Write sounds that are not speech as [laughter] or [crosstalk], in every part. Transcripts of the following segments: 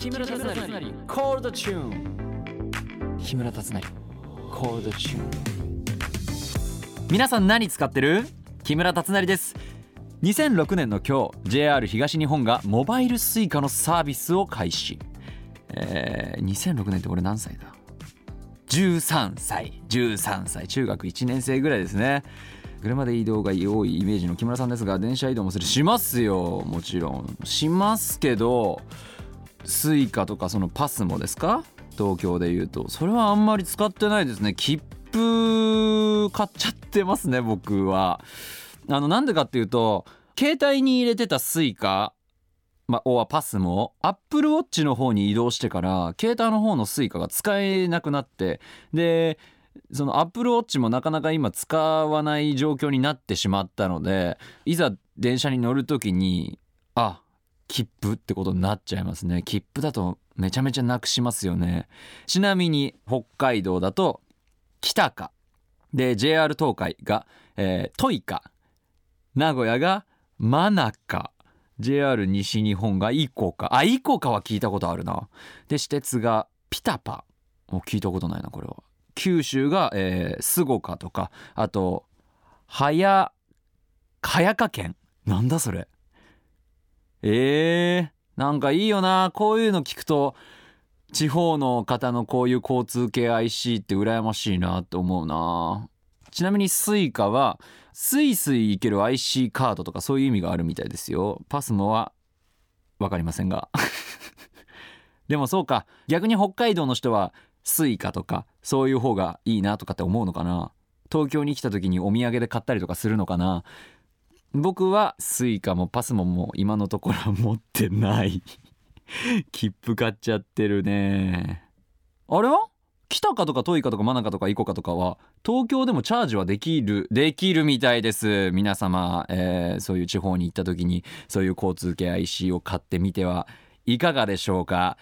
木村達成。コールドチューン木村達成。コールドチューン皆さん何使ってる？木村達成です。2006年の今日 JR 東日本がモバイル Suica のサービスを開始。えー、2006年って俺何歳だ？13歳。13歳。中学1年生ぐらいですね。車で移動が多いイメージの木村さんですが電車移動もする。しますよ。もちろん。しますけどSuica とかその PASMO ですか？東京で言うと。それはあんまり使ってないですね。切符買っちゃってますね僕は。あのなんでかっていうと携帯に入れてたスイカまあ、オアパスも Apple Watch の方に移動してから携帯の方の Suica が使えなくなってでその Apple Watch もなかなか今使わない状況になってしまったのでいざ電車に乗る時にあ切符ってことになっちゃいますね。切符だとめちゃめちゃなくしますよね。ちなみに北海道だと北か。で JR 東海が、えー、トイカ。名古屋が真中 JR 西日本がイコカ。あイコカは聞いたことあるな。で私鉄がピタパ。も聞いたことないなこれは。九州が、えー、スゴカとか。あとはや早香県なんだそれ。えー、なんかいいよなこういうの聞くと。地方の方のこういう交通系 IC って羨ましいなって思うな。ちなみに Suica はスイスイ行ける IC カードとかそういう意味があるみたいですよ。パスモは分かりませんが。[laughs] でもそうか。逆に北海道の人は Suica とかそういう方がいいなとかって思うのかな。東京に来た時にお土産で買ったりとかするのかな。僕は Suica もパスモも今のところ持ってない。[laughs] 切符買っちゃってるね。あれは？北かとか遠いかとか真中とか行こうかとかは東京でもチャージはできるできるみたいです。皆様、えー、そういう地方に行った時にそういう交通系 IC を買ってみてはいかがでしょうか。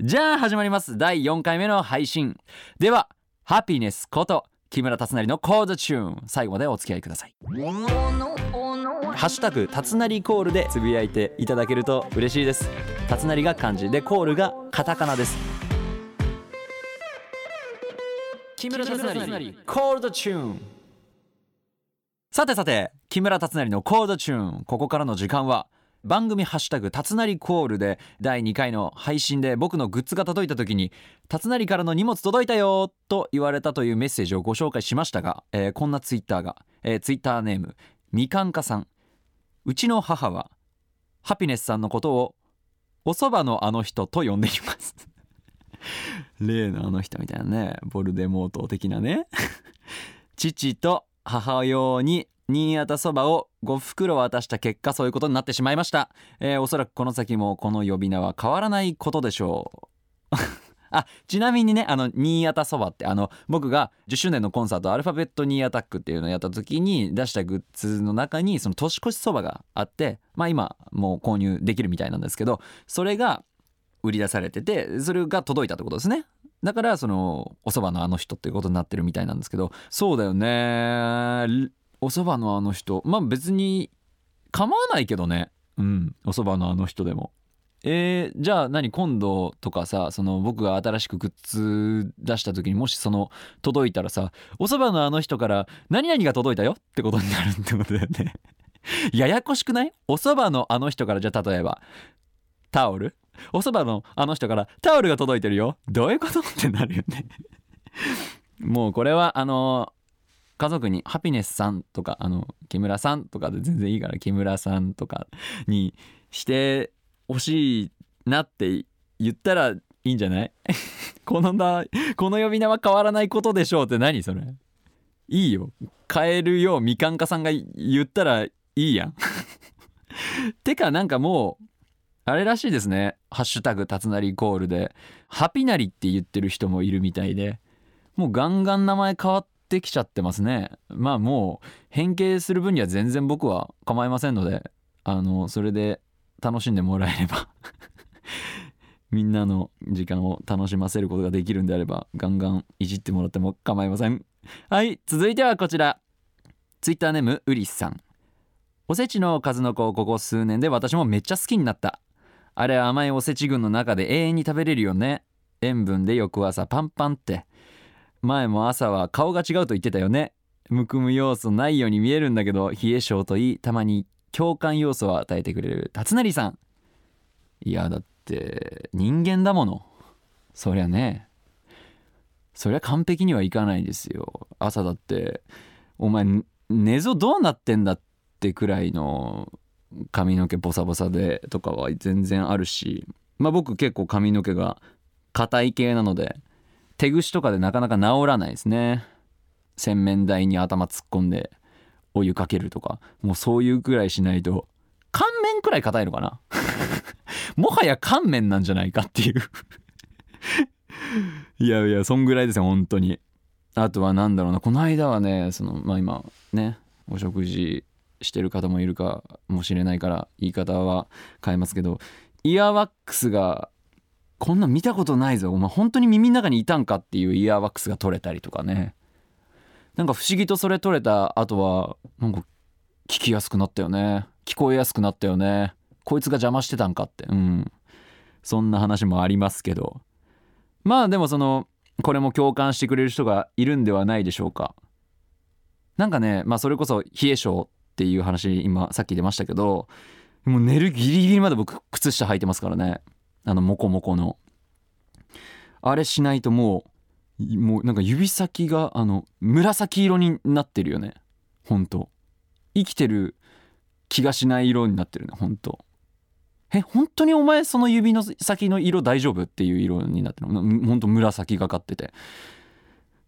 じゃあ始まります。第4回目の配信。ではハピネスこと木村達成のコールドチューン最後までお付き合いください。ハッシュタグたつなりコールでつぶやいていただけると嬉しいです。たつなりが漢字でコールがカタカナです。木村達成コールドチューン。さてさて木村達成のコールドチューン。ここからの時間は番組ハッシュタグたつなりコールで第2回の配信で僕のグッズが届いた時にたつなりからの荷物届いたよと言われたというメッセージをご紹介しましたが、えー、こんなツイッターが、えー、ツイッターネームみかんかさんうちの母はハピネスさんのことをおそばのあの人と呼んでいます。[laughs] 例のあの人みたいなねボルデモート的なね。[laughs] 父と母用に新潟そばを5袋渡した結果そういうことになってしまいました、えー、おそらくこの先もこの呼び名は変わらないことでしょう。あちなみにねあの新潟そばってあの僕が10周年のコンサートアルファベットニーアタックっていうのをやった時に出したグッズの中にその年越しそばがあってまあ今もう購入できるみたいなんですけどそれが売り出されててそれが届いたってことですね。だからそのお蕎麦のあの人っていうことになってるみたいなんですけどそうだよね。お蕎麦のあの人。まあ別に構わないけどね。うん。お蕎麦のあの人でも。えー、じゃあ何今度とかさその僕が新しくグッズ出した時にもしその届いたらさお蕎麦のあの人から何々が届いたよってことになるってことだよね。[laughs] ややこしくない？お蕎麦のあの人からじゃあ例えば。タオル？おそばのあの人からタオルが届いてるよ。どういうことってなるよね。もうこれはあの家族にハピネスさんとかあの木村さんとかで全然いいから木村さんとかにしてほしいなって言ったらいいんじゃない？[laughs] このなこの呼び名は変わらないことでしょうって何それ？いいよ。変えるようみかんかさんが言ったらいいやん。[laughs] てかなんかもうあれらしいですね「ハッシュタグたつなりコール」で「ハピナリ」って言ってる人もいるみたいで。もうガンガン名前変わってきちゃってますね。まあもう変形する分には全然僕は構いませんので。あのそれで楽しんでもらえれば [laughs] みんなの時間を楽しませることができるんであればガンガンいじってもらっても構いません。はい続いてはこちら。ツイッターネームウリスさん。おせちの数の子をここ数年で私もめっちゃ好きになった。あれは甘いおせち群の中で永遠に食べれるよね。塩分で翌朝パンパンって。前も朝は顔が違うと言ってたよね。むくむ要素ないように見えるんだけど冷え性といいたまに共感要素を与えてくれる達成さん。いやだって人間だもの。そりゃね。そりゃ完璧にはいかないですよ。朝だってお前寝相どうなってんだってくらいの髪の毛ボサボサでとかは全然あるし。まあ僕結構髪の毛が硬い系なので手ぐしとかでなかなか治らないですね。洗面台に頭突っ込んで。お湯かけるとかもうそういうくらいしないと乾麺くらい硬いのかな？[laughs] もはや乾麺なんじゃないかっていう。[laughs] いやいやそんぐらいですよ本当に。あとは何だろうなこの間はねそのまあ今ねお食事してる方もいるかもしれないから言い方は変えますけどイヤーワックスがこんな見たことないぞ。お前本当に耳の中にいたんかっていうイヤーワックスが取れたりとかね。なんか不思議とそれ取れた後はなんか聞きやすくなったよね。聞こえやすくなったよね。こいつが邪魔してたんかって。うん。そんな話もありますけど。まあでもそのこれも共感してくれる人がいるんではないでしょうか。なんかねまあそれこそ冷え性っていう話今さっき出ましたけどもう寝るギリギリまで僕靴下履いてますからね。あのモコモコの。あれしないともうもうなんか指先があの紫色になってるよね。ほんと生きてる気がしない色になってるねほんとえ本当にお前その指の先の色大丈夫っていう色になってるほんと紫がかってて。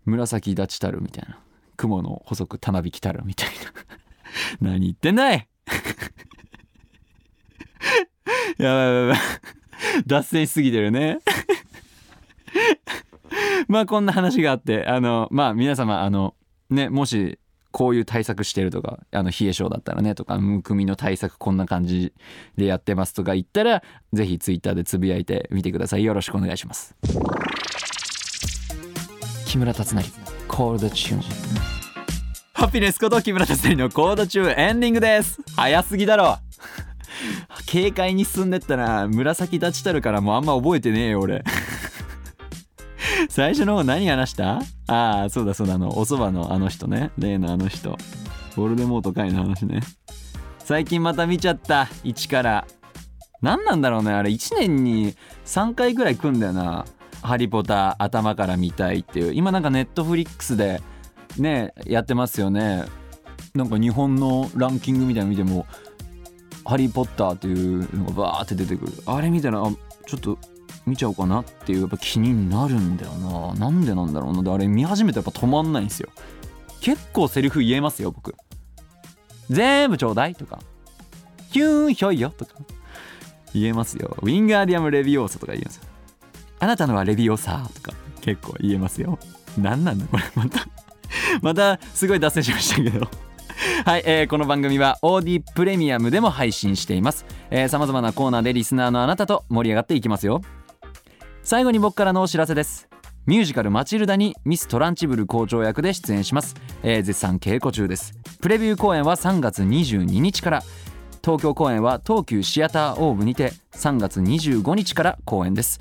紫立ちたるみたいな。雲の細くたなびきたるみたいな。[laughs] 何言ってんだい！[laughs] やばいやばいやばい。脱線しすぎてるね。まあこんな話があってあのまあ皆様あのねもしこういう対策してるとかあの冷え性だったらねとかむくみの対策こんな感じでやってますとか言ったらぜひツイッターでつぶやいてみてください。よろしくお願いします。木村達成コールドチューン。ハピネスこと木村達成のコールドチューンエンディングです。早すぎだろ。[laughs] 軽快に進んでったな。紫立ちたるからもうあんま覚えてねえよ俺。[laughs] 最初の方何話した？ああそうだそうだあのおそばのあの人ね。例のあの人。ヴォルデモート会の話ね。最近また見ちゃった。1から。何なんだろうねあれ。1年に3回ぐらい来んだよな「ハリポタ頭から見たい」っていう。今なんかネットフリックスでねやってますよね。なんか日本のランキングみたいなの見ても「ハリー・ポッター」っていうのがバーって出てくる。あれ見たらあちょっと見ちゃおうかなっていうやっぱ気になるんだよな。なんでなんだろうな。であれ見始めてやっぱ止まんないんですよ。結構セリフ言えますよ僕。全部ちょうだいとか。ヒューンひょいよとか。言えますよ。ウィンガーディアム・レビオーサとか言いますよ。あなたのはレビオーサとか。結構言えますよ。何なんだこれ。[laughs] またまたすごい脱線しましたけど。[laughs] はい、えー、この番組は OD プレミアムでも配信しています。さまざまなコーナーでリスナーのあなたと盛り上がっていきますよ。最後に僕からのお知らせです。ミュージカル「マチルダ」にミス・トランチブル校長役で出演します、えー、絶賛稽古中です。プレビュー公演は3月22日から。東京公演は東急シアターオーブにて3月25日から公演です。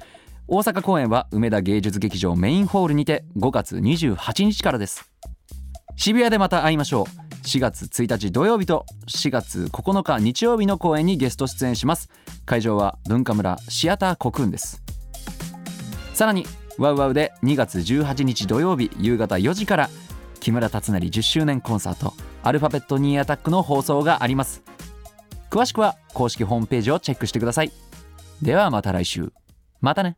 大阪公演は梅田芸術劇場メインホールにて5月28日からです。渋谷でまた会いましょう。4月1日土曜日と4月9日日曜日の公演にゲスト出演します。会場は文化村シアターコクーンです。さらにワウワウで2月18日土曜日夕方4時から木村達成10周年コンサートアルファベットニーアタックの放送があります。詳しくは公式ホームページをチェックしてください。ではまた来週。またね。